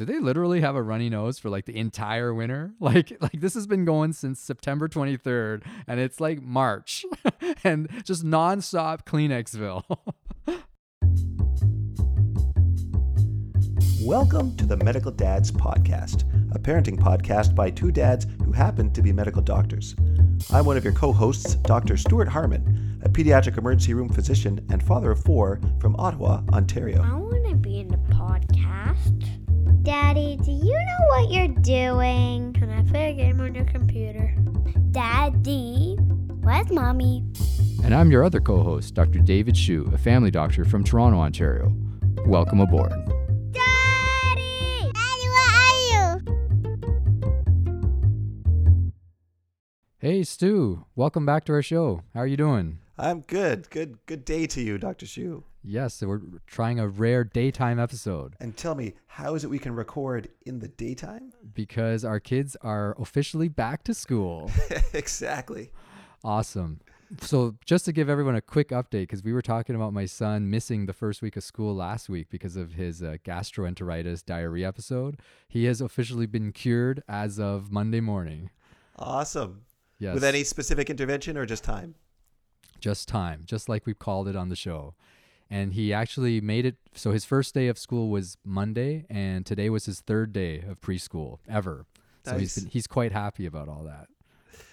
do they literally have a runny nose for like the entire winter? Like like this has been going since September 23rd and it's like March and just nonstop Kleenexville. Welcome to the Medical Dads Podcast, a parenting podcast by two dads who happen to be medical doctors. I'm one of your co hosts, Dr. Stuart Harmon, a pediatric emergency room physician and father of four from Ottawa, Ontario. I want to be in the podcast. Daddy, do you know what you're doing? Can I play a game on your computer? Daddy, where's mommy? and I'm your other co-host, Dr. David Shu, a family doctor from Toronto, Ontario. Welcome aboard. Daddy! Daddy, where are you? Hey Stu, welcome back to our show. How are you doing? I'm good. Good good day to you, Dr. Shu. Yes, so we're trying a rare daytime episode And tell me, how is it we can record in the daytime? because our kids are officially back to school. exactly. Awesome. So, just to give everyone a quick update, because we were talking about my son missing the first week of school last week because of his uh, gastroenteritis diarrhea episode, he has officially been cured as of Monday morning. Awesome. Yes. With any specific intervention or just time? Just time, just like we've called it on the show. And he actually made it. So his first day of school was Monday, and today was his third day of preschool ever. So he's been, he's quite happy about all that.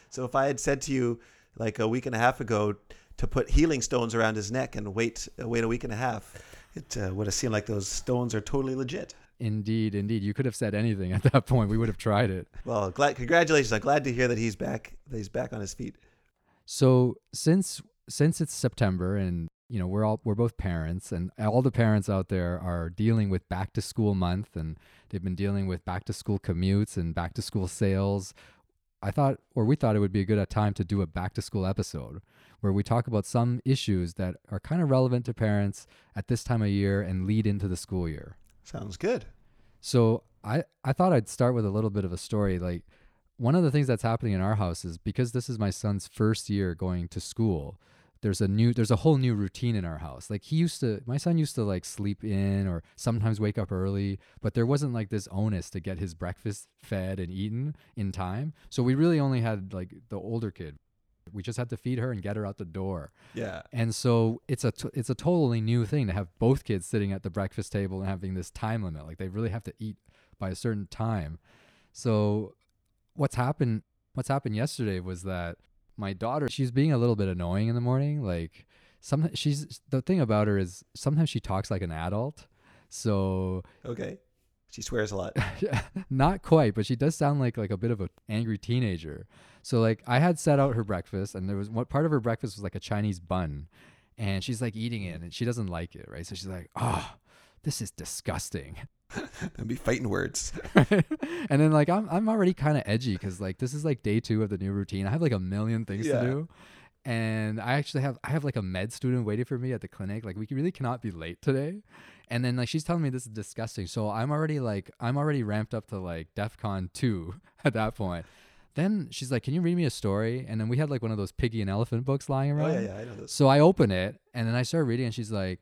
So if I had said to you like a week and a half ago to put healing stones around his neck and wait wait a week and a half, it uh, would have seemed like those stones are totally legit. Indeed, indeed. You could have said anything at that point. We would have tried it. Well, glad congratulations. I'm glad to hear that he's back. That he's back on his feet. So since since it's September and you know we're all we're both parents and all the parents out there are dealing with back to school month and they've been dealing with back to school commutes and back to school sales. I thought or we thought it would be a good uh, time to do a back to school episode where we talk about some issues that are kind of relevant to parents at this time of year and lead into the school year. Sounds good. So I, I thought I'd start with a little bit of a story. Like one of the things that's happening in our house is because this is my son's first year going to school, there's a new there's a whole new routine in our house. Like he used to my son used to like sleep in or sometimes wake up early, but there wasn't like this onus to get his breakfast fed and eaten in time. So we really only had like the older kid. We just had to feed her and get her out the door. Yeah. And so it's a t- it's a totally new thing to have both kids sitting at the breakfast table and having this time limit. Like they really have to eat by a certain time. So what's happened what's happened yesterday was that my daughter she's being a little bit annoying in the morning. Like some she's the thing about her is sometimes she talks like an adult. So Okay. She swears a lot. not quite, but she does sound like like a bit of an angry teenager. So like I had set out her breakfast, and there was what part of her breakfast was like a Chinese bun, and she's like eating it, and she doesn't like it, right? So she's like, "Oh, this is disgusting." Don't be fighting words. and then like I'm I'm already kind of edgy because like this is like day two of the new routine. I have like a million things Yeah. to do. And I actually have I have like a med student waiting for me at the clinic. Like we really cannot be late today. And then like she's telling me this is disgusting. So I'm already like I'm already ramped up to like DEFCON two at that point. Then she's like, Can you read me a story? And then we had like one of those piggy and elephant books lying Oh around. yeah, yeah, I know this. So I open it and then I start reading and she's like,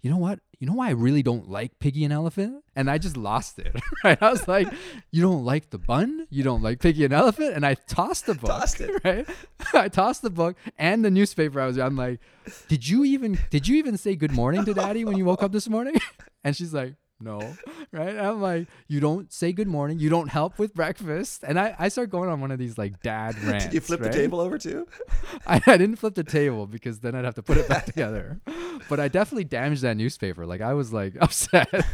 you know what? You know why I really don't like Piggy and Elephant? And I just lost it. Right? I was like, you don't like the bun? You don't like Piggy and Elephant? And I tossed the book. Tossed it. Right? I tossed the book and the newspaper. I was I'm like, did you even did you even say good morning to daddy when you woke up this morning? And she's like, no. Right? And I'm like, you don't say good morning. You don't help with breakfast. And I, I start going on one of these like dad rants. Did you flip right? the table over too? I, I didn't flip the table because then I'd have to put it back together. But I definitely damaged that newspaper. Like I was like upset.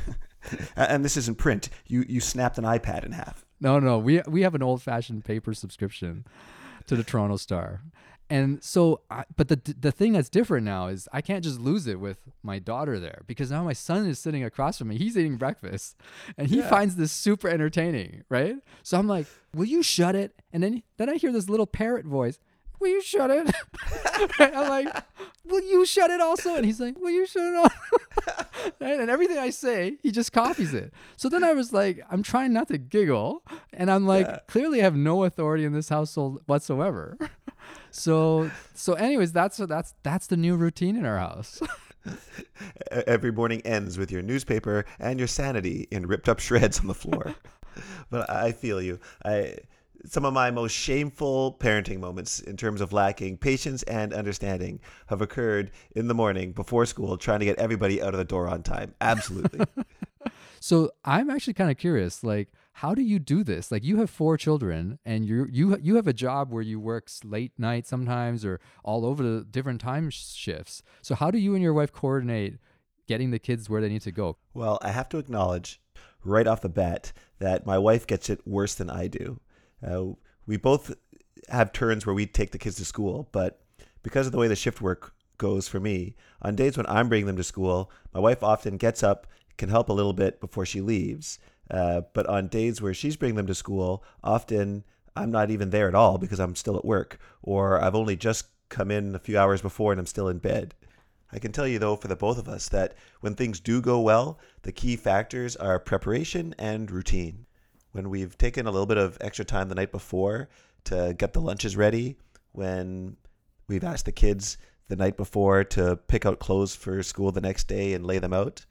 And this isn't print. You you snapped an iPad in half. no, no, we we have an old fashioned paper subscription to the Toronto Star. And so, I, but the the thing that's different now is I can't just lose it with my daughter there because now my son is sitting across from me. He's eating breakfast, and he Yeah. finds this super entertaining, right? So I'm like, "Will you shut it?" And then then I hear this little parrot voice, "Will you shut it?" Right? I'm like, "Will you shut it also?" And he's like, "Will you shut it off?" Right? And everything I say, he just copies it. So then I was like, I'm trying not to giggle, and I'm like, Yeah. clearly I have no authority in this household whatsoever. So so anyways, that's that's that's the new routine in our house. Every morning ends with your newspaper and your sanity in ripped up shreds on the floor. but I feel you. I some of my most shameful parenting moments in terms of lacking patience and understanding have occurred in the morning before school trying to get everybody out of the door on time. Absolutely. so I'm actually kind of curious, like, how do you do this? Like, you have four children, and you you you have a job where you work late night sometimes, or all over the different time shifts. So how do you and your wife coordinate getting the kids where they need to go? Well, I have to acknowledge right off the bat that my wife gets it worse than I do. Uh, we both have turns where we take the kids to school, but because of the way the shift work goes for me, on days when I'm bringing them to school, my wife often gets up, can help a little bit before she leaves. Uh, but on days where she's bringing them to school, often I'm not even there at all because I'm still at work, or I've only just come in a few hours before and I'm still in bed. I can tell you, though, for the both of us, that when things do go well, the key factors are preparation and routine when we've taken a little bit of extra time the night before to get the lunches ready, when we've asked the kids the night before to pick out clothes for school the next day and lay them out.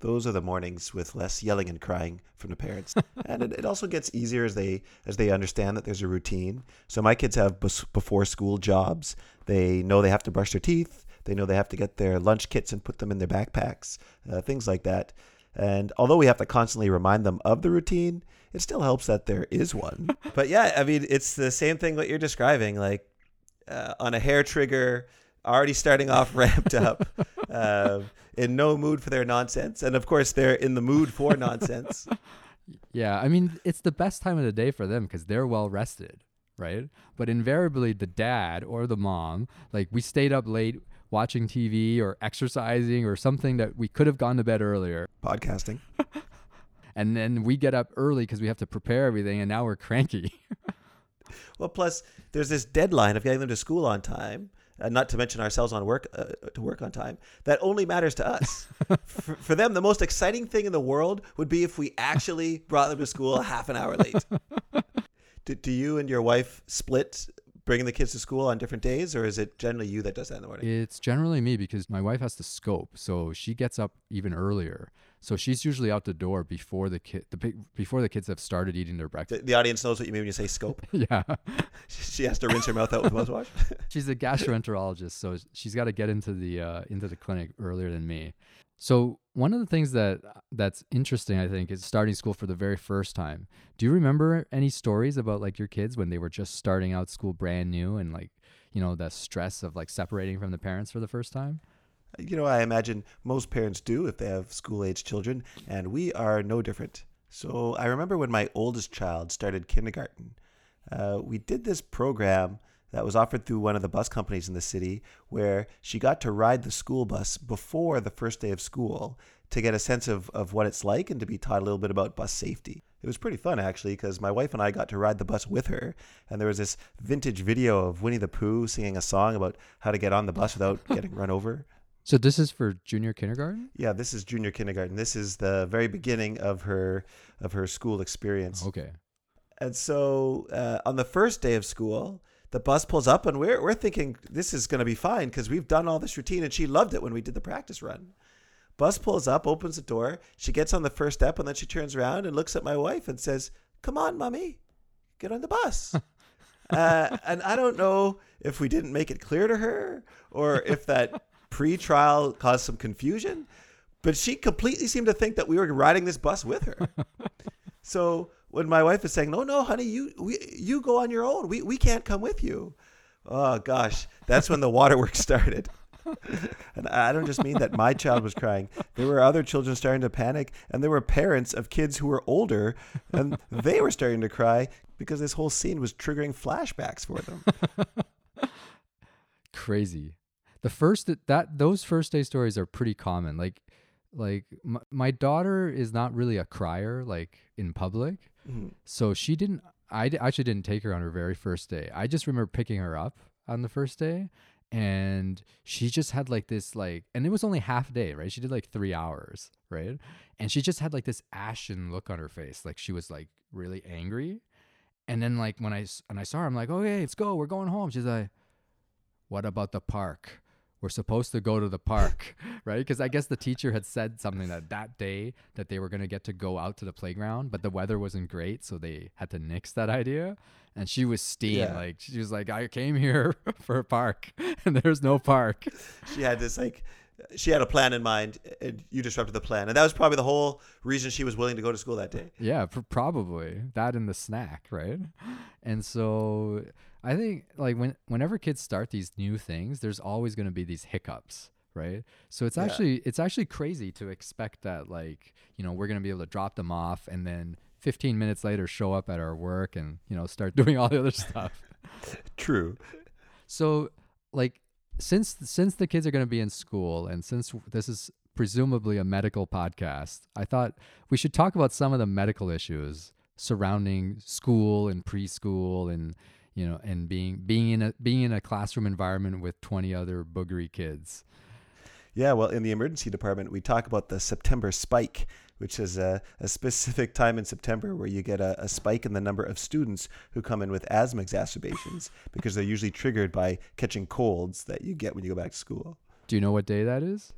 Those are the mornings with less yelling and crying from the parents, and it, it, also gets easier as they as they understand that there's a routine. So my kids have before school jobs. They know they have to brush their teeth. They know they have to get their lunch kits and put them in their backpacks, uh, things like that. And although we have to constantly remind them of the routine, it still helps that there is one. but yeah, I mean, it's the same thing what you're describing. Like uh, on a hair trigger, already starting off ramped up, uh, in no mood for their nonsense, and of course they're in the mood for nonsense. Yeah, I mean, it's the best time of the day for them because they're well rested, right? But invariably, the dad or the mom, like we stayed up late watching TV or exercising or something that we could have gone to bed earlier. Podcasting. and then we get up early because we have to prepare everything, and now we're cranky. well, plus there's this deadline of getting them to school on time. Uh, not to mention ourselves on work uh, to work on time that only matters to us for, for, them the most exciting thing in the world would be if we actually brought them to school half an hour late do, do you and your wife split bringing the kids to school on different days, or is it generally you that does that in the morning? It's generally me because my wife has to scope, so she gets up even earlier. So she's usually out the door before the kid, the before the kids have started eating their breakfast. The, the audience knows what you mean when you say scope. yeah, she has to rinse her mouth out with mouthwash. she's a gastroenterologist, so she's got to get into the uh, into the clinic earlier than me. So one of the things that that's interesting, I think, is starting school for the very first time. Do you remember any stories about like your kids when they were just starting out school brand new and like you know the stress of like separating from the parents for the first time? You know, I imagine most parents do if they have school age children, and we are no different. So I remember when my oldest child started kindergarten, uh, we did this program that was offered through one of the bus companies in the city where she got to ride the school bus before the first day of school to get a sense of, of what it's like and to be taught a little bit about bus safety. It was pretty fun actually because my wife and I got to ride the bus with her and there was this vintage video of Winnie the Pooh singing a song about how to get on the bus without getting run over. So this is for junior kindergarten? Yeah, this is junior kindergarten. This is the very beginning of her of her school experience. Okay. And so uh, on the first day of school, the bus pulls up and we're, we're thinking this is going to be fine because we've done all this routine and she loved it when we did the practice run. Bus pulls up, opens the door. She gets on the first step and then she turns around and looks at my wife and says, Come on, mommy, get on the bus. uh, and I don't know if we didn't make it clear to her or if that pre trial caused some confusion, but she completely seemed to think that we were riding this bus with her. So when my wife is saying, "No, no, honey, you we, you go on your own. We we can't come with you." Oh gosh, that's when the waterworks started. and I don't just mean that my child was crying. There were other children starting to panic, and there were parents of kids who were older, and they were starting to cry because this whole scene was triggering flashbacks for them. Crazy. The first that those first day stories are pretty common. Like like my, my daughter is not really a crier like in public. Mm-hmm. so she didn't I d- actually didn't take her on her very first day. I just remember picking her up on the first day and she just had like this like and it was only half day right? She did like three hours right? And she just had like this ashen look on her face like she was like really angry. And then like when i and i saw her i'm like okay let's go we're going home. She's like what about the park we're supposed to go to the park, right? Because I guess the teacher had said something that that day that they were going to get to go out to the playground, but the weather wasn't great, so they had to nix that idea. And she was steamed. Yeah. Like she was like, I came here for a park, and there's no park. she had this like she had a plan in mind and you disrupted the plan and that was probably the whole reason she was willing to go to school that day Yeah, pr- probably that and the snack, right? And so I think like when whenever kids start these new things, there's always going to be these hiccups, right? So it's Yeah. actually it's actually crazy to expect that like, you know, we're going to be able to drop them off and then 15 minutes later show up at our work and, you know, start doing all the other stuff. true So, like, since since the kids are going to be in school, and since this is presumably a medical podcast, I thought we should talk about some of the medical issues surrounding school and preschool, and you know, and being being in a being in a classroom environment with twenty other boogery kids. Yeah, well, in the emergency department, we talk about the September spike, which is a, a specific time in September where you get a, a spike in the number of students who come in with asthma exacerbations because they're usually triggered by catching colds that you get when you go back to school. Do you know what day that is?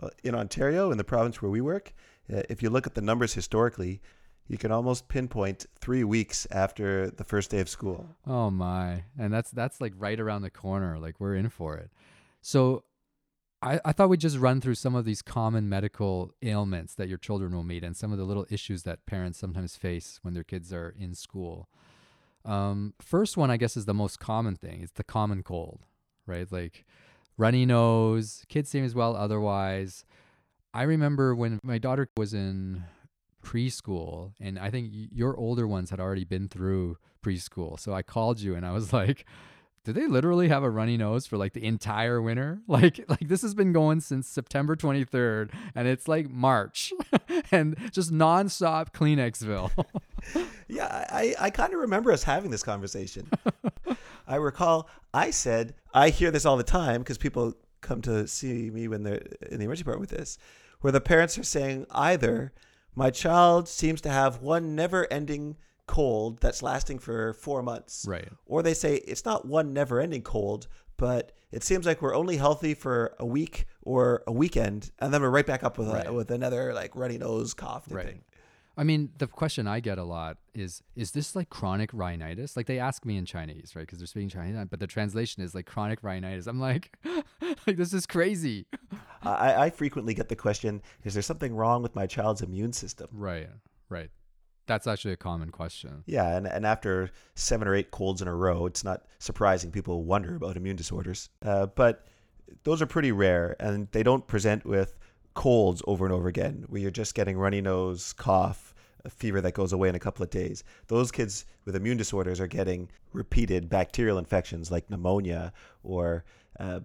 Well, in Ontario, in the province where we work, uh, if you look at the numbers historically, you can almost pinpoint three weeks after the first day of school. Oh my. And that's that's like right around the corner. Like we're in for it. So I, I thought we'd just run through some of these common medical ailments that your children will meet and some of the little issues that parents sometimes face when their kids are in school. Um, first one, I guess, is the most common thing. It's the common cold, right? Like runny nose, kids seem as well otherwise. I remember when my daughter was in preschool, and I think your older ones had already been through preschool. So I called you and I was like, do they literally have a runny nose for like the entire winter? Like like this has been going since September 23rd and it's like March and just nonstop Kleenexville. Yeah, I, I kind of remember us having this conversation. I recall I said, I hear this all the time because people come to see me when they're in the emergency department with this, where the parents are saying either my child seems to have one never ending cold that's lasting for four months, right. or they say it's not one never ending cold, but it seems like we're only healthy for a week or a weekend, and then we're right back up with, Right. a, with another like runny nose cough Right. thing. I mean, the question I get a lot is is this like chronic rhinitis? Like they ask me in Chinese, right? Because they're speaking Chinese, but the translation is like chronic rhinitis. I'm like, like this is crazy. I, I frequently get the question: Is there something wrong with my child's immune system? Right, right. That's actually a common question. Yeah, and, and after seven or eight colds in a row, it's not surprising people wonder about immune disorders. Uh, but those are pretty rare, and they don't present with colds over and over again, where you're just getting runny nose, cough, a fever that goes away in a couple of days. Those kids with immune disorders are getting repeated bacterial infections like pneumonia or uh,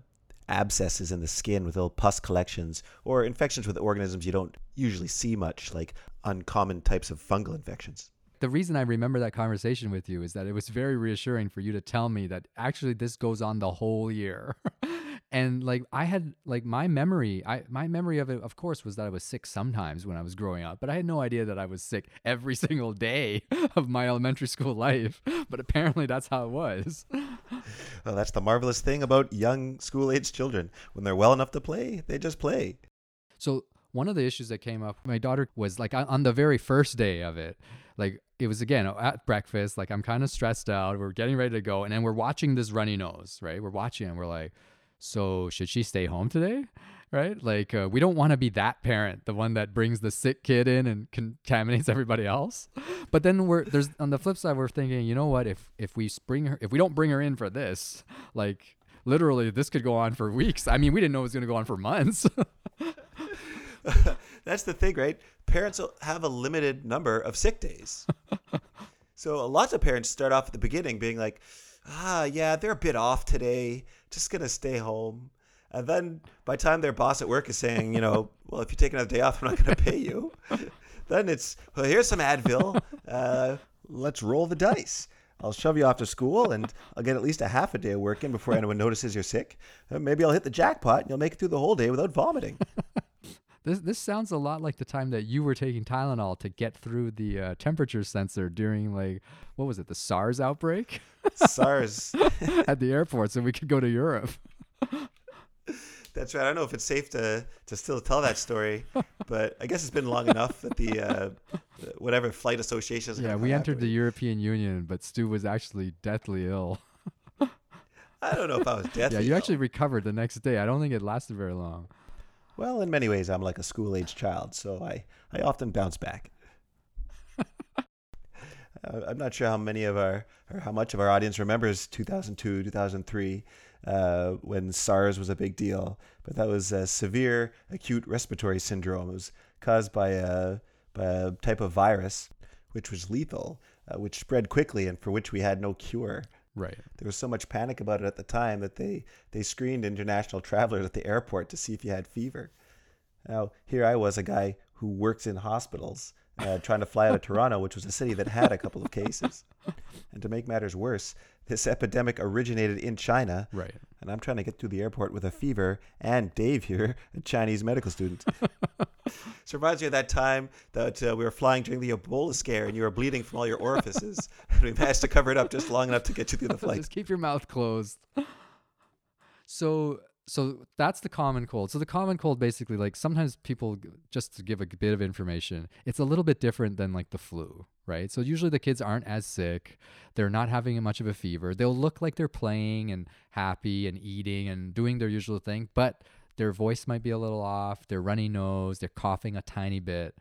abscesses in the skin with little pus collections, or infections with organisms you don't usually see much, like uncommon types of fungal infections. The reason I remember that conversation with you is that it was very reassuring for you to tell me that actually this goes on the whole year. and like I had like my memory, I my memory of it of course was that I was sick sometimes when I was growing up, but I had no idea that I was sick every single day of my elementary school life. But apparently that's how it was. Well, that's the marvelous thing about young school age children. When they're well enough to play, they just play. So one of the issues that came up, my daughter was like on the very first day of it, like it was again at breakfast, like I'm kind of stressed out. We're getting ready to go, and then we're watching this runny nose, right? We're watching, and we're like, so should she stay home today? Right? Like uh, we don't want to be that parent, the one that brings the sick kid in and contaminates everybody else. But then we're there's on the flip side, we're thinking, you know what? If if we bring her, if we don't bring her in for this, like literally this could go on for weeks. I mean, we didn't know it was going to go on for months. That's the thing, right? Parents have a limited number of sick days. so lots of parents start off at the beginning being like, ah, yeah, they're a bit off today. Just going to stay home. And then by the time their boss at work is saying, you know, well, if you take another day off, I'm not going to pay you. then it's, well, here's some Advil. Uh, let's roll the dice. I'll shove you off to school and I'll get at least a half a day of work in before anyone notices you're sick. Uh, maybe I'll hit the jackpot and you'll make it through the whole day without vomiting. This this sounds a lot like the time that you were taking Tylenol to get through the uh, temperature sensor during like what was it the SARS outbreak SARS. at the airport, so we could go to Europe. That's right. I don't know if it's safe to to still tell that story, but I guess it's been long enough that the uh, whatever flight association is. Yeah, we entered the European Union, but Stu was actually deathly ill. I don't know if I was deathly. yeah, you ill. actually recovered the next day. I don't think it lasted very long. Well, in many ways, I'm like a school age child, so I, I often bounce back. Uh, I'm not sure how many of our, or how much of our audience remembers 2002, 2003, uh, when SARS was a big deal, but that was a severe acute respiratory syndrome. It was caused by a, by a type of virus, which was lethal, uh, which spread quickly and for which we had no cure. Right. There was so much panic about it at the time that they, they screened international travelers at the airport to see if you had fever. Now, here I was, a guy who works in hospitals, uh, trying to fly out of Toronto, which was a city that had a couple of cases. And to make matters worse, this epidemic originated in China, Right. and I'm trying to get through the airport with a fever, and Dave here, a Chinese medical student. so it reminds me of that time that uh, we were flying during the Ebola scare, and you were bleeding from all your orifices, and we managed to cover it up just long enough to get you through the flight. Just keep your mouth closed. So so that's the common cold. So the common cold basically like sometimes people just to give a bit of information, it's a little bit different than like the flu, right? So usually the kids aren't as sick. They're not having much of a fever. They'll look like they're playing and happy and eating and doing their usual thing, but their voice might be a little off, their runny nose, they're coughing a tiny bit.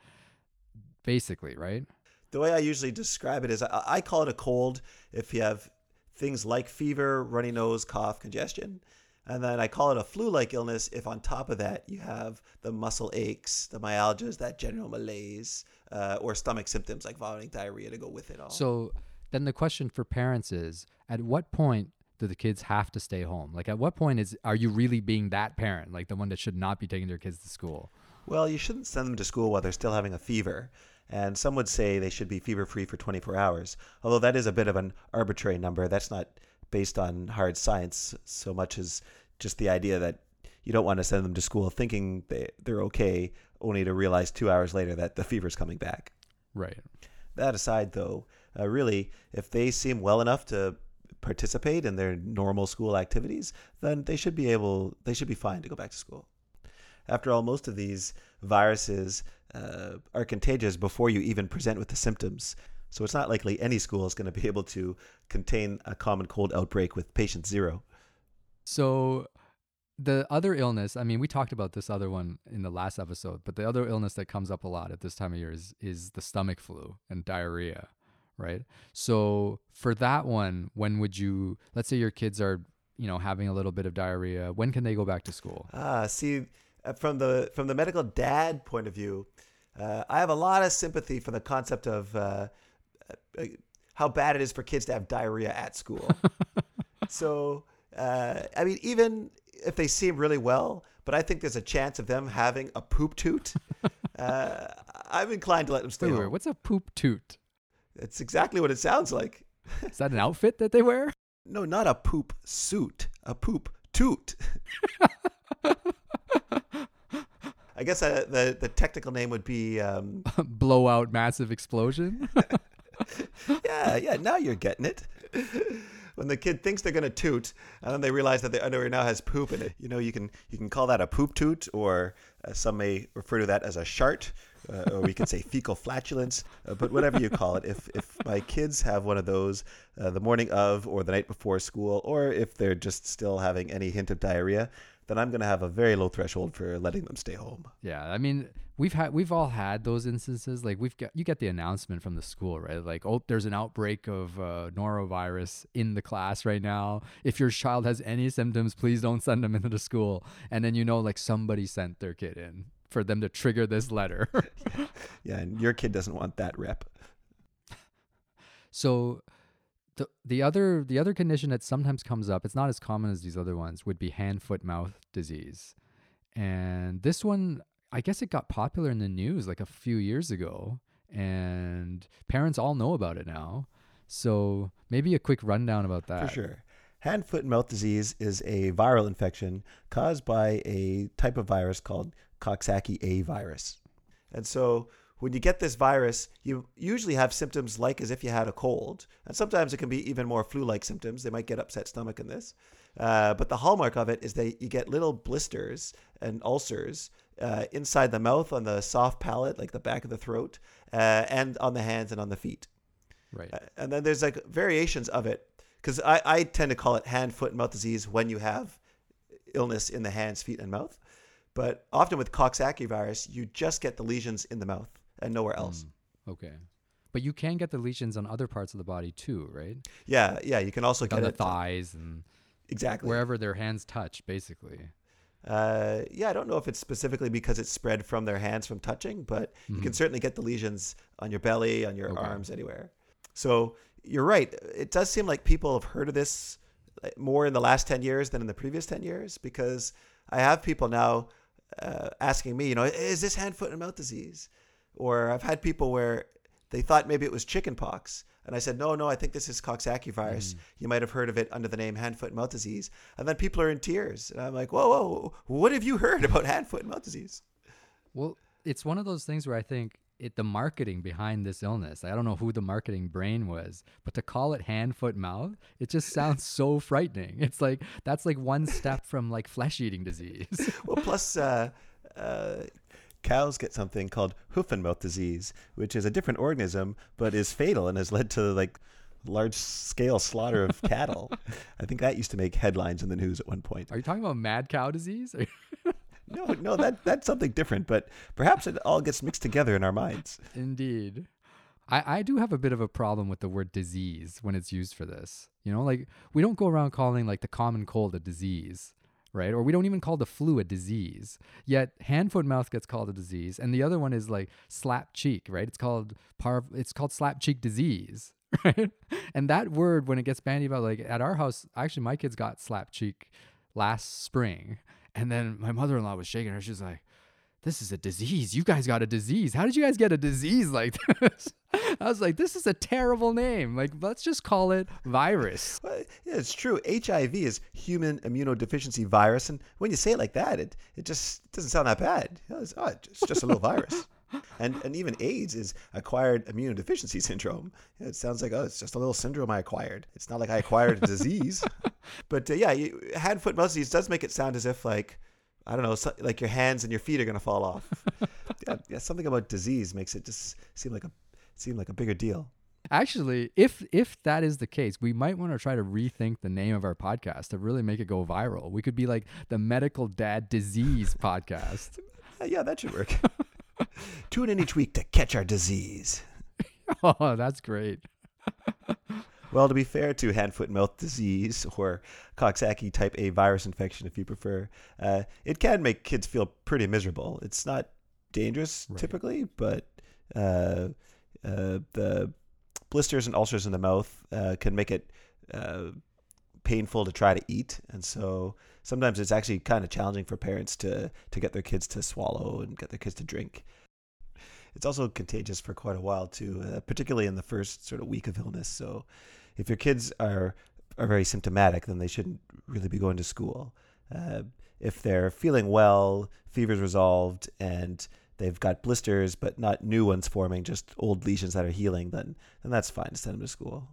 Basically, right? the way I usually describe it is I, I call it a cold if you have things like fever, runny nose, cough, congestion. And then I call it a flu like illness if on top of that you have the muscle aches, the myalgias, that general malaise, uh, or stomach symptoms like vomiting, diarrhea to go with it all. So then the question for parents is at what point do the kids have to stay home? Like at what point is are you really being that parent, like the one that should not be taking their kids to school? Well, you shouldn't send them to school while they're still having a fever. And some would say they should be fever free for 24 hours. Although that is a bit of an arbitrary number. That's not based on hard science so much as just the idea that you don't want to send them to school thinking they, they're okay, only to realize two hours later that the fever's coming back. Right. That aside, though, uh, really, if they seem well enough to participate in their normal school activities, then they should be able, they should be fine to go back to school. After all, most of these viruses uh, are contagious before you even present with the symptoms. So it's not likely any school is going to be able to contain a common cold outbreak with patient zero. So the other illness, I mean, we talked about this other one in the last episode, but the other illness that comes up a lot at this time of year is is the stomach flu and diarrhea, right? So for that one, when would you let's say your kids are, you know, having a little bit of diarrhea, when can they go back to school? Ah, see, uh, from the from the medical dad point of view, uh, I have a lot of sympathy for the concept of uh, uh, how bad it is for kids to have diarrhea at school. so, uh, I mean, even if they seem really well, but I think there's a chance of them having a poop toot. uh, I'm inclined to let them stay Wait, wait, what's a poop toot? It's exactly what it sounds like. Is that an outfit that they wear? No, not a poop suit, a poop toot. I guess uh, the the technical name would be um, Blowout massive explosion? yeah, yeah. Now you're getting it. when the kid thinks they're gonna toot, and then they realize that the underwear now has poop in it. You know, you can you can call that a poop toot, or uh, some may refer to that as a shart, uh, or we could say fecal flatulence. Uh, but whatever you call it, if if my kids have one of those uh, the morning of or the night before school, or if they're just still having any hint of diarrhea, then I'm gonna have a very low threshold for letting them stay home. Yeah, I mean, we've had we've all had those instances. Like we've got you get the announcement from the school, right? Like, oh, there's an outbreak of uh, norovirus in the class right now. If your child has any symptoms, please don't send them into the school. And then you know, like somebody sent their kid in for them to trigger this letter. Yeah, and your kid doesn't want that rep. so the the other the other condition that sometimes comes up, it's not as common as these other ones, would be hand foot mouth disease. And this one, I guess it got popular in the news like a few years ago, and parents all know about it now. So maybe a quick rundown about that. For sure. Hand, foot, and mouth disease is a viral infection caused by a type of virus called Coxsackie A virus. And so when you get this virus, you usually have symptoms like as if you had a cold, and sometimes it can be even more flu-like symptoms. They might get upset stomach in this, uh, but the hallmark of it is that you get little blisters and ulcers uh, inside the mouth, on the soft palate, like the back of the throat, uh, and on the hands and on the feet. Right. Uh, and then there's like variations of it because I, I tend to call it hand, foot, and mouth disease when you have illness in the hands, feet, and mouth. But often with Coxsackie virus, you just get the lesions in the mouth and nowhere else. Mm, okay. But you can get the lesions on other parts of the body too, right? Yeah, yeah. You can also Like get on the thighs and exactly wherever their hands touch, basically. Uh, yeah, I don't know if it's specifically because it's spread from their hands from touching, but you can Mhm. certainly get the lesions on your belly, on your Okay. arms, anywhere. So you're right. It does seem like people have heard of this more in the last 10 years than in the previous 10 years because I have people now uh, asking me, you know, is this hand, foot, and mouth disease? Or I've had people where they thought maybe it was chicken pox. And I said, no, no, I think this is Coxsackie virus. You might have heard of it under the name hand, foot, and mouth disease. And then people are in tears. And I'm like, whoa, whoa, what have you heard about hand, foot, and mouth disease? Well, it's one of those things where I think it the marketing behind this illness. I don't know who the marketing brain was, but to call it hand, foot, mouth, it just sounds so frightening. It's like that's like one step from like flesh eating disease. Well, plus, uh, uh, cows get something called hoof and mouth disease, which is a different organism, but is fatal and has led to like large scale slaughter of cattle. I think that used to make headlines in the news at one point. Are you talking about mad cow disease? No, no, that that's something different, but perhaps it all gets mixed together in our minds. Indeed. I, I do have a bit of a problem with the word disease when it's used for this. You know, like we don't go around calling like the common cold a disease, right? Or we don't even call the flu a disease. Yet hand, foot, mouth gets called a disease, and the other one is like slap cheek, right? It's called par. It's called slap cheek disease, right? And that word, when it gets bandied about, like at our house, actually, my kids got slap cheek last spring, and then my mother-in-law was shaking her. She's like this is a disease. You guys got a disease. How did you guys get a disease like this? I was like, this is a terrible name. Like, let's just call it virus. Well, yeah, it's true. HIV is human immunodeficiency virus, and when you say it like that, it it just doesn't sound that bad. It's, oh, it's just a little virus. And and even AIDS is acquired immunodeficiency syndrome. It sounds like oh, it's just a little syndrome I acquired. It's not like I acquired a disease. But uh, yeah, you, hand, foot, mouth disease does make it sound as if like I don't know, so, like your hands and your feet are gonna fall off. yeah, yeah, something about disease makes it just seem like a seem like a bigger deal. Actually, if if that is the case, we might want to try to rethink the name of our podcast to really make it go viral. We could be like the Medical Dad Disease Podcast. Yeah, that should work. Tune in each week to catch our disease. oh, that's great. Well, to be fair to hand, foot, and mouth disease or Coxsackie type A virus infection, if you prefer, uh, it can make kids feel pretty miserable. It's not dangerous Right. typically, but uh, uh, the blisters and ulcers in the mouth uh, can make it uh, painful to try to eat, and so sometimes it's actually kind of challenging for parents to to get their kids to swallow and get their kids to drink. It's also contagious for quite a while too, uh, particularly in the first sort of week of illness. So, if your kids are are very symptomatic, then they shouldn't really be going to school. Uh, if they're feeling well, fever's resolved, and they've got blisters but not new ones forming, just old lesions that are healing, then then that's fine to send them to school.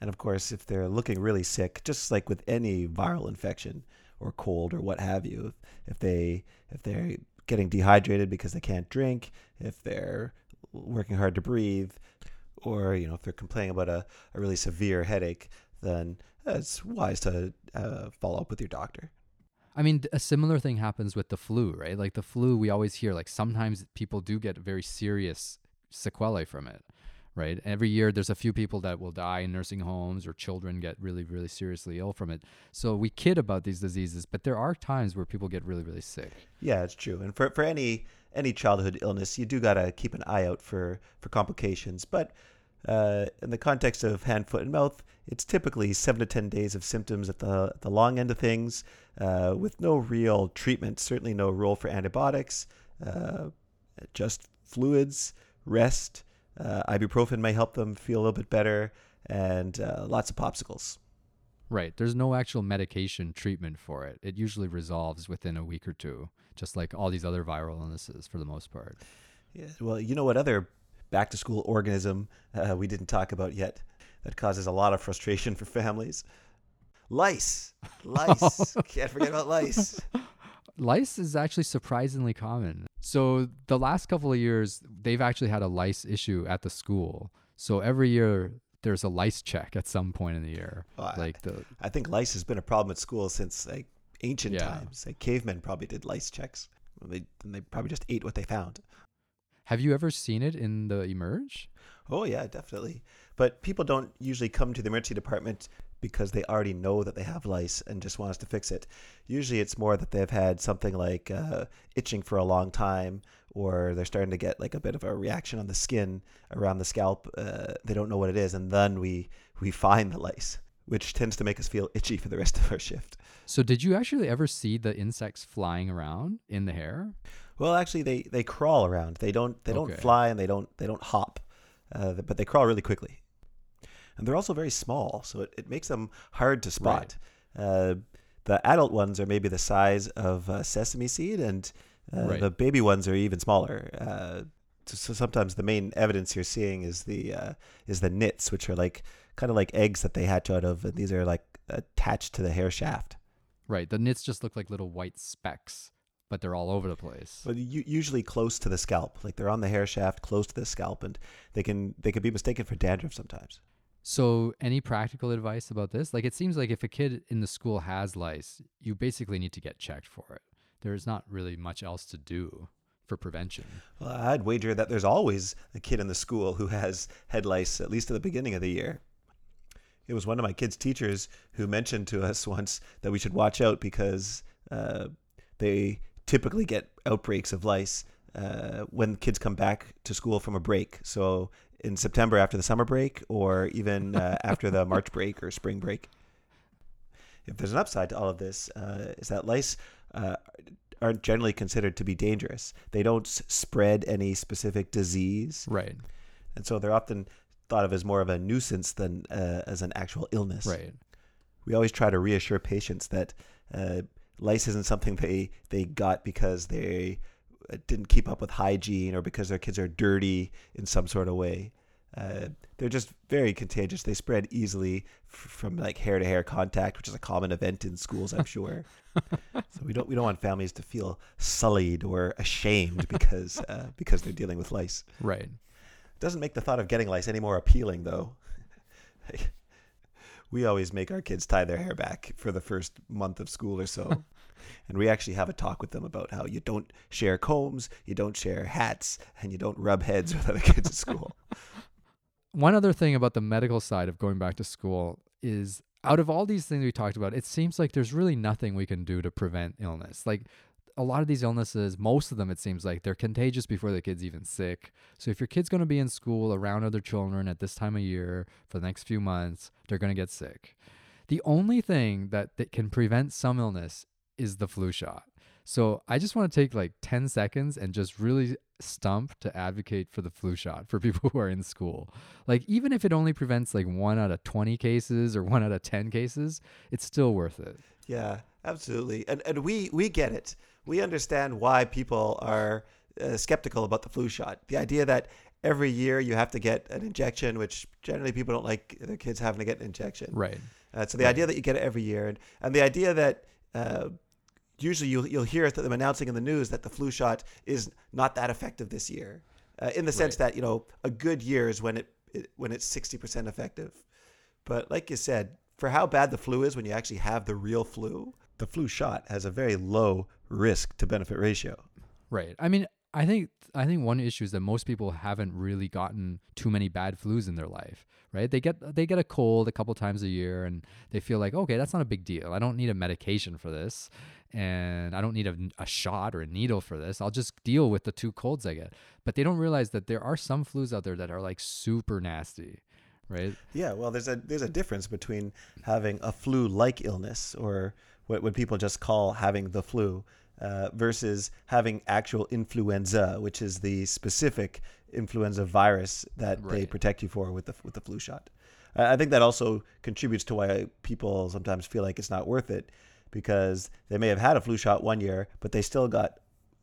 And of course, if they're looking really sick, just like with any viral infection or cold or what have you, if they if they're getting dehydrated because they can't drink, if they're working hard to breathe, or you know if they're complaining about a, a really severe headache, then it's wise to uh, follow up with your doctor. I mean, a similar thing happens with the flu, right? Like the flu, we always hear like sometimes people do get very serious sequelae from it, right? Every year there's a few people that will die in nursing homes or children get really, really seriously ill from it. So we kid about these diseases, but there are times where people get really, really sick. Yeah, it's true. And for, for any any childhood illness, you do gotta keep an eye out for for complications. But uh, in the context of hand, foot, and mouth, it's typically seven to ten days of symptoms at the the long end of things, uh, with no real treatment. Certainly, no role for antibiotics. Uh, just fluids, rest. Uh, ibuprofen may help them feel a little bit better, and uh, lots of popsicles. Right. There's no actual medication treatment for it. It usually resolves within a week or two, just like all these other viral illnesses for the most part. Yeah. Well, you know what other back to school organism uh, we didn't talk about yet that causes a lot of frustration for families? Lice. Lice. Can't forget about lice. lice is actually surprisingly common. So the last couple of years, they've actually had a lice issue at the school. So every year there's a lice check at some point in the year. Well, I- like the I think lice has been a problem at school since like ancient Yeah. times. Like cavemen probably did lice checks. They and they probably just ate what they found. Have you ever seen it in the emerge? Oh yeah, definitely. But people don't usually come to the emergency department because they already know that they have lice and just want us to fix it. Usually, it's more that they've had something like uh, itching for a long time, or they're starting to get like a bit of a reaction on the skin around the scalp. Uh, they don't know what it is, and then we we find the lice, which tends to make us feel itchy for the rest of our shift. So did you actually ever see the insects flying around in the hair? Well, actually, they they crawl around. They don't they don't Okay. fly and they don't they don't hop, uh, but they crawl really quickly. And they're also very small, so it, it makes them hard to spot. Uh, the adult ones are maybe the size of a sesame seed, and uh, Right. the baby ones are even smaller. Uh, so, so sometimes the main evidence you're seeing is the uh, is the nits, which are like kind of like eggs that they hatch out of, and these are like attached to the hair shaft. Right. The nits just look like little white specks, but they're all over the place. But usually close to the scalp, like they're on the hair shaft, close to the scalp, and they can they can be mistaken for dandruff sometimes. So, any practical advice about this? Like, it seems like if a kid in the school has lice, you basically need to get checked for it. There's not really much else to do for prevention. Well, I'd wager that there's always a kid in the school who has head lice, at least at the beginning of the year. It was one of my kids' teachers who mentioned to us once that we should watch out because uh, they typically get outbreaks of lice uh, when kids come back to school from a break. So in September after the summer break, or even uh, after the March break or spring break. If there's an upside to all of this, uh, is that lice uh, aren't generally considered to be dangerous. They don't s- spread any specific disease, Right. and so they're often thought of as more of a nuisance than uh, as an actual illness. Right. We always try to reassure patients that uh, lice isn't something they they got because they didn't keep up with hygiene or because their kids are dirty in some sort of way. Uh, they're just very contagious. They spread easily f- from like hair to hair contact, which is a common event in schools, I'm sure. so we don't we don't want families to feel sullied or ashamed because uh, because they're dealing with lice. Right. Doesn't make the thought of getting lice any more appealing, though. we always make our kids tie their hair back for the first month of school or so. and we actually have a talk with them about how you don't share combs, you don't share hats, and you don't rub heads with other kids at school. One other thing about the medical side of going back to school is out of all these things we talked about, it seems like there's really nothing we can do to prevent illness. Like a lot of these illnesses, most of them, it seems like they're contagious before the kid's even sick. So if your kid's going to be in school around other children at this time of year for the next few months, they're going to get sick. The only thing that, that can prevent some illness is the flu shot. So I just want to take like 10 seconds and just really stump to advocate for the flu shot for people who are in school. Like even if it only prevents like 1 out of 20 cases or 1 out of 10 cases, it's still worth it. Yeah, absolutely. And and we we get it. We understand why people are uh, skeptical about the flu shot. The idea that every year you have to get an injection, which generally people don't like their kids having to get an injection. Right. Uh, so the idea that you get it every year, and, and the idea that uh, usually you'll you'll hear them announcing in the news that the flu shot is not that effective this year, uh, in the sense Right. that you know a good year is when it, it when it's sixty percent effective. But like you said, for how bad the flu is when you actually have the real flu, the flu shot has a very low risk to benefit ratio. Right. I mean, I think I think one issue is that most people haven't really gotten too many bad flus in their life, right? They get they get a cold a couple times a year and they feel like, "Okay, that's not a big deal. I don't need a medication for this." And I don't need a, a shot or a needle for this. I'll just deal with the two colds I get. But they don't realize that there are some flus out there that are like super nasty, right? Yeah, well, there's a there's a difference between having a flu-like illness, or what what people just call having the flu, uh, versus having actual influenza, which is the specific influenza virus that they protect you for with the with the flu shot. I I think that also contributes to why people sometimes feel like it's not worth it, because they may have had a flu shot one year, but they still got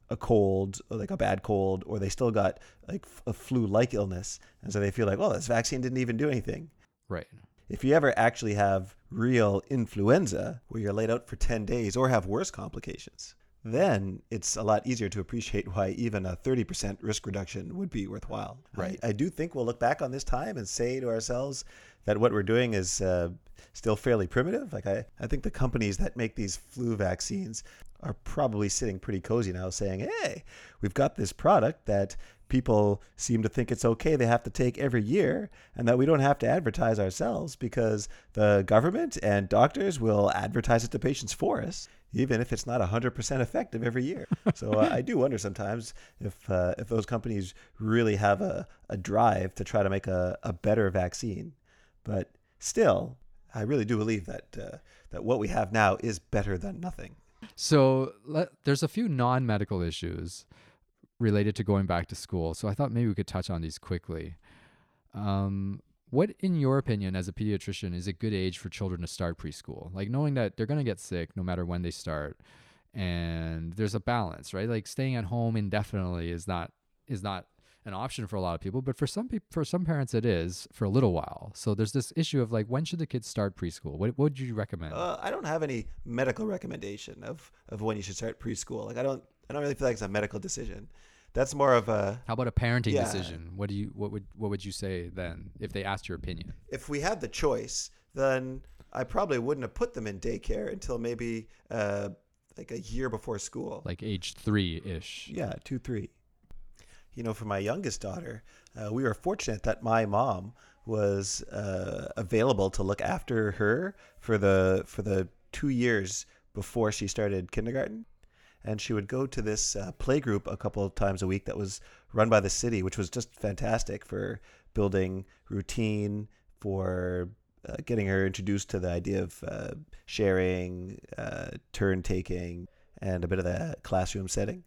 a cold, or like a bad cold, or they still got like a flu-like illness, and so they feel like, well, this vaccine didn't even do anything. Right. If you ever actually have real influenza, where you're laid out for 10 days, or have worse complications, then it's a lot easier to appreciate why even a 30% risk reduction would be worthwhile. Right. I, I do think we'll look back on this time and say to ourselves that what we're doing is uh, still fairly primitive. Like, I, I think the companies that make these flu vaccines are probably sitting pretty cozy now saying, hey, we've got this product that people seem to think it's okay they have to take every year and that we don't have to advertise ourselves because the government and doctors will advertise it to patients for us even if it's not 100% effective every year. So uh, I do wonder sometimes if uh, if those companies really have a, a drive to try to make a, a better vaccine. But still, I really do believe that uh, that what we have now is better than nothing. So let, there's a few non-medical issues related to going back to school. So I thought maybe we could touch on these quickly. Um, what, in your opinion, as a pediatrician, is a good age for children to start preschool? Like knowing that they're going to get sick no matter when they start, and there's a balance, right? Like staying at home indefinitely is not is not an option for a lot of people, but for some people, for some parents, it is for a little while. So there's this issue of like, when should the kids start preschool? What, what would you recommend? Uh, I don't have any medical recommendation of, of when you should start preschool. Like I don't I don't really feel like it's a medical decision. That's more of a How about a parenting Yeah. decision? What do you what would what would you say then if they asked your opinion? if we had the choice, then I probably wouldn't have put them in daycare until maybe uh, like a year before school. Like age three ish. Yeah, two, three. You know, for my youngest daughter, uh, we were fortunate that my mom was uh, available to look after her for the for the two years before she started kindergarten, and she would go to this uh, play group a couple of times a week that was run by the city, which was just fantastic for building routine, for uh, getting her introduced to the idea of uh, sharing, uh, turn taking, and a bit of the classroom setting.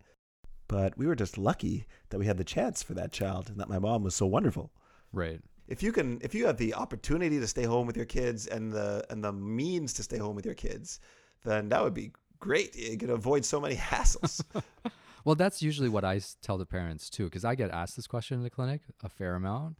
But we were just lucky that we had the chance for that child and that my mom was so wonderful. Right. If you can, if you have the opportunity to stay home with your kids and the and the means to stay home with your kids, then that would be great. You could avoid so many hassles. Well, that's usually what I tell the parents too, because I get asked this question in the clinic a fair amount.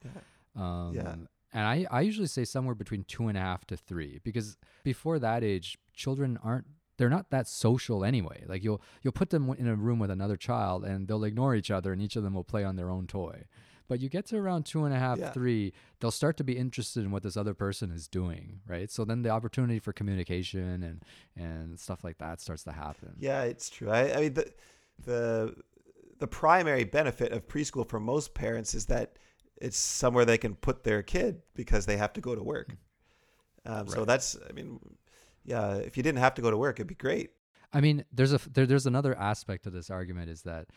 Um, Yeah. And I, I usually say somewhere between two and a half to three, because before that age, children aren't they're not that social anyway. Like you'll you'll put them in a room with another child, and they'll ignore each other, and each of them will play on their own toy. But you get to around two and a half, Yeah. three, they'll start to be interested in what this other person is doing, right? So then the opportunity for communication and and stuff like that starts to happen. yeah, it's true. I, I mean the the the primary benefit of preschool for most parents is that it's somewhere they can put their kid because they have to go to work. Um, So that's, I mean, yeah. If you didn't have to go to work, it'd be great. I mean, there's a there, there's another aspect to this argument is that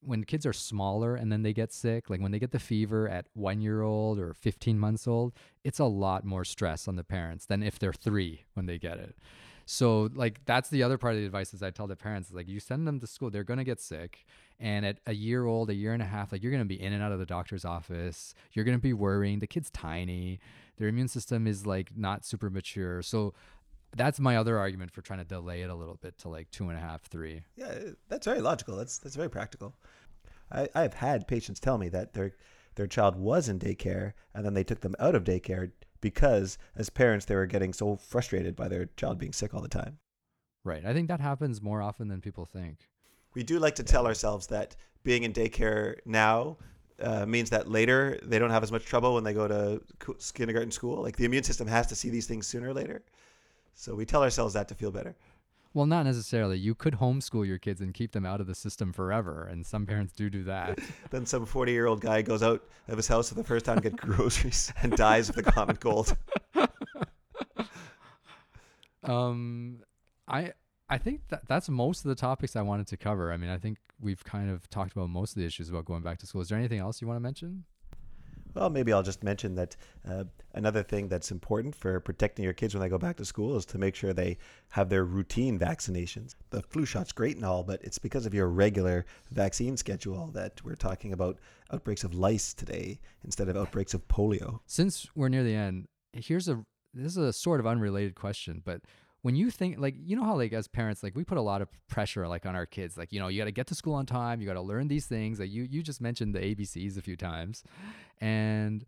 when kids are smaller and then they get sick, like when they get the fever at one year old or 15 months old, it's a lot more stress on the parents than if they're three when they get it. So like that's the other part of the advice is I tell the parents is like you send them to school, they're gonna get sick, and at a year old, a year and a half, like you're gonna be in and out of the doctor's office. You're gonna be worrying. The kid's tiny. Their immune system is like not super mature. So that's my other argument for trying to delay it a little bit to like two and a half, three. Yeah, that's very logical. That's that's very practical. I, I've had patients tell me that their their child was in daycare and then they took them out of daycare because as parents they were getting so frustrated by their child being sick all the time. Right. I think that happens more often than people think. We do like to tell ourselves that being in daycare now uh, means that later they don't have as much trouble when they go to kindergarten school. Like the immune system has to see these things sooner or later. So we tell ourselves that to feel better. Well, not necessarily. You could homeschool your kids and keep them out of the system forever, and some parents do do that. Then some 40 year old guy goes out of his house for the first time to get groceries and dies of the common cold. um, I I think that that's most of the topics I wanted to cover. I mean, I think we've kind of talked about most of the issues about going back to school. Is there anything else you want to mention? Well, maybe I'll just mention that uh, another thing that's important for protecting your kids when they go back to school is to make sure they have their routine vaccinations. The flu shot's great and all, but it's because of your regular vaccine schedule that we're talking about outbreaks of lice today instead of outbreaks of polio. Since we're near the end, here's a this is a sort of unrelated question, but when you think like you know how like as parents like we put a lot of pressure like on our kids like you know you got to get to school on time you got to learn these things like you you just mentioned the abcs a few times and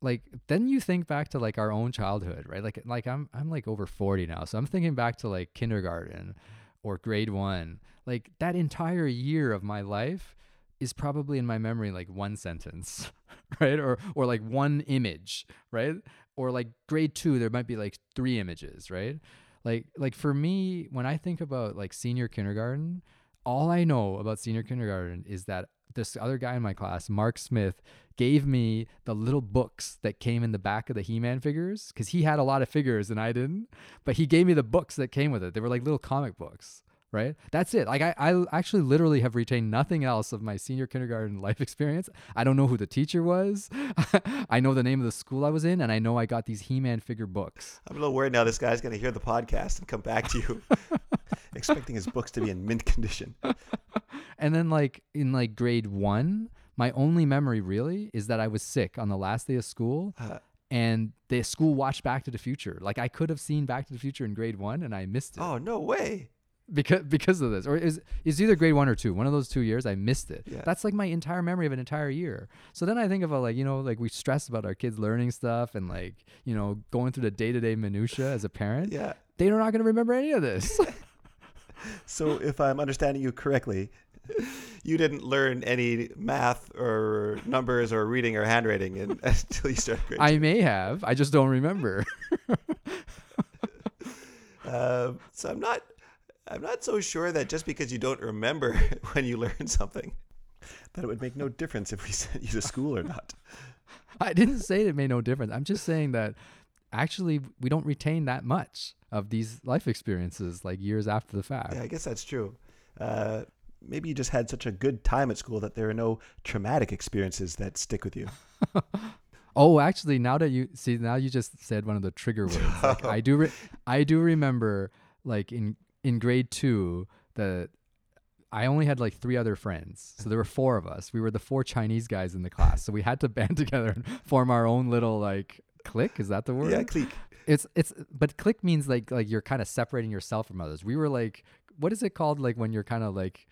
like then you think back to like our own childhood right? Like like i'm i'm like over 40 now so i'm thinking back to like kindergarten or grade 1 like that entire year of my life is probably in my memory like one sentence right? Or or like one image right? Or like grade 2 there might be like three images right? Like like for me, when I think about like senior kindergarten, all I know about senior kindergarten is that this other guy in my class, Mark Smith, gave me the little books that came in the back of the He-Man figures because he had a lot of figures and I didn't. But he gave me the books that came with it. They were like little comic books right? That's it. Like I, I actually literally have retained nothing else of my senior kindergarten life experience. I don't know who the teacher was. I know the name of the school I was in, and I know I got these He-Man figure books. I'm a little worried now. This guy's going to hear the podcast and come back to you, expecting his books to be in mint condition. and then, like in like grade one, my only memory really is that I was sick on the last day of school. Uh, and the school watched Back to the Future. Like I could have seen Back to the Future in grade one, and I missed it. Oh no way! because because of this or is is either grade one or two one of those two years i missed it yeah. that's like my entire memory of an entire year so then i think about like you know like we stress about our kids learning stuff and like you know going through the day-to-day minutia as a parent yeah they're not going to remember any of this so if i'm understanding you correctly you didn't learn any math or numbers or reading or handwriting in, until you started grade I may have. I just don't remember. uh, so I'm not I'm not so sure that just because you don't remember when you learn something, that it would make no difference if we sent you to school or not. I didn't say it made no difference. I'm just saying that actually we don't retain that much of these life experiences like years after the fact. Yeah, I guess that's true. Uh, maybe you just had such a good time at school that there are no traumatic experiences that stick with you. oh, actually, now that you see, now you just said one of the trigger words. Like, I do, re- I do remember, like in in grade two, that I only had like three other friends. So there were four of us. We were the four Chinese guys in the class. So we had to band together and form our own little like clique. Is that the word? Yeah, clique. It's it's but click means like like you're kind of separating yourself from others. We were like what is it called like when you're kind of like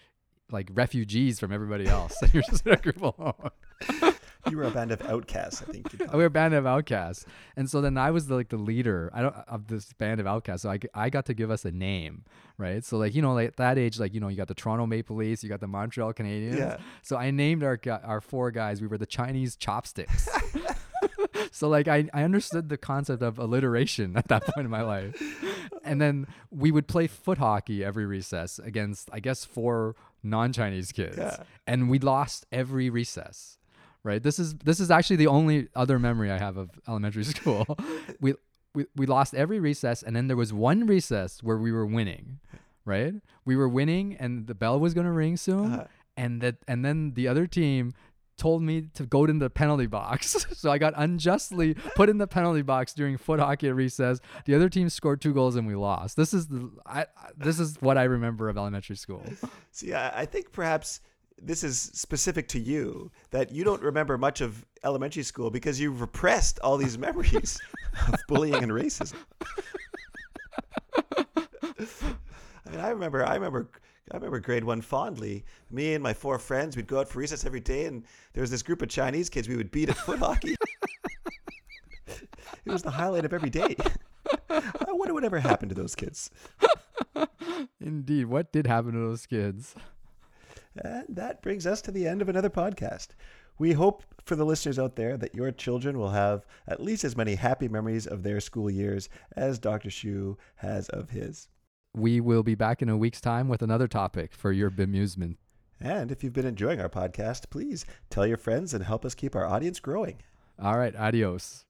like refugees from everybody else and you're just in a group alone. you were a band of outcasts, I think. we were a band of outcasts, and so then I was the, like the leader. I don't of this band of outcasts. So I, I got to give us a name, right? So like you know like at that age like you know you got the Toronto Maple Leafs, you got the Montreal Canadiens. Yeah. So I named our our four guys. We were the Chinese chopsticks. so like I, I understood the concept of alliteration at that point in my life and then we would play foot hockey every recess against i guess four non-chinese kids yeah. and we lost every recess right? This is this is actually the only other memory I have of elementary school. we, we we lost every recess, and then there was one recess where we were winning, right? We were winning, and the bell was going to ring soon, uh-huh. and that and then the other team told me to go to the penalty box. so I got unjustly put in the penalty box during foot hockey at recess. The other team scored two goals and we lost. This is the I, this is what I remember of elementary school. See, I, I think perhaps this is specific to you that you don't remember much of elementary school because you've repressed all these memories of bullying and racism. I mean, I remember, I remember, I remember grade one fondly. Me and my four friends, we'd go out for recess every day, and there was this group of Chinese kids we would beat at foot hockey. it was the highlight of every day. I wonder what ever happened to those kids. Indeed, what did happen to those kids? And that brings us to the end of another podcast. We hope for the listeners out there that your children will have at least as many happy memories of their school years as Dr. Shu has of his. We will be back in a week's time with another topic for your bemusement. And if you've been enjoying our podcast, please tell your friends and help us keep our audience growing. All right, adios.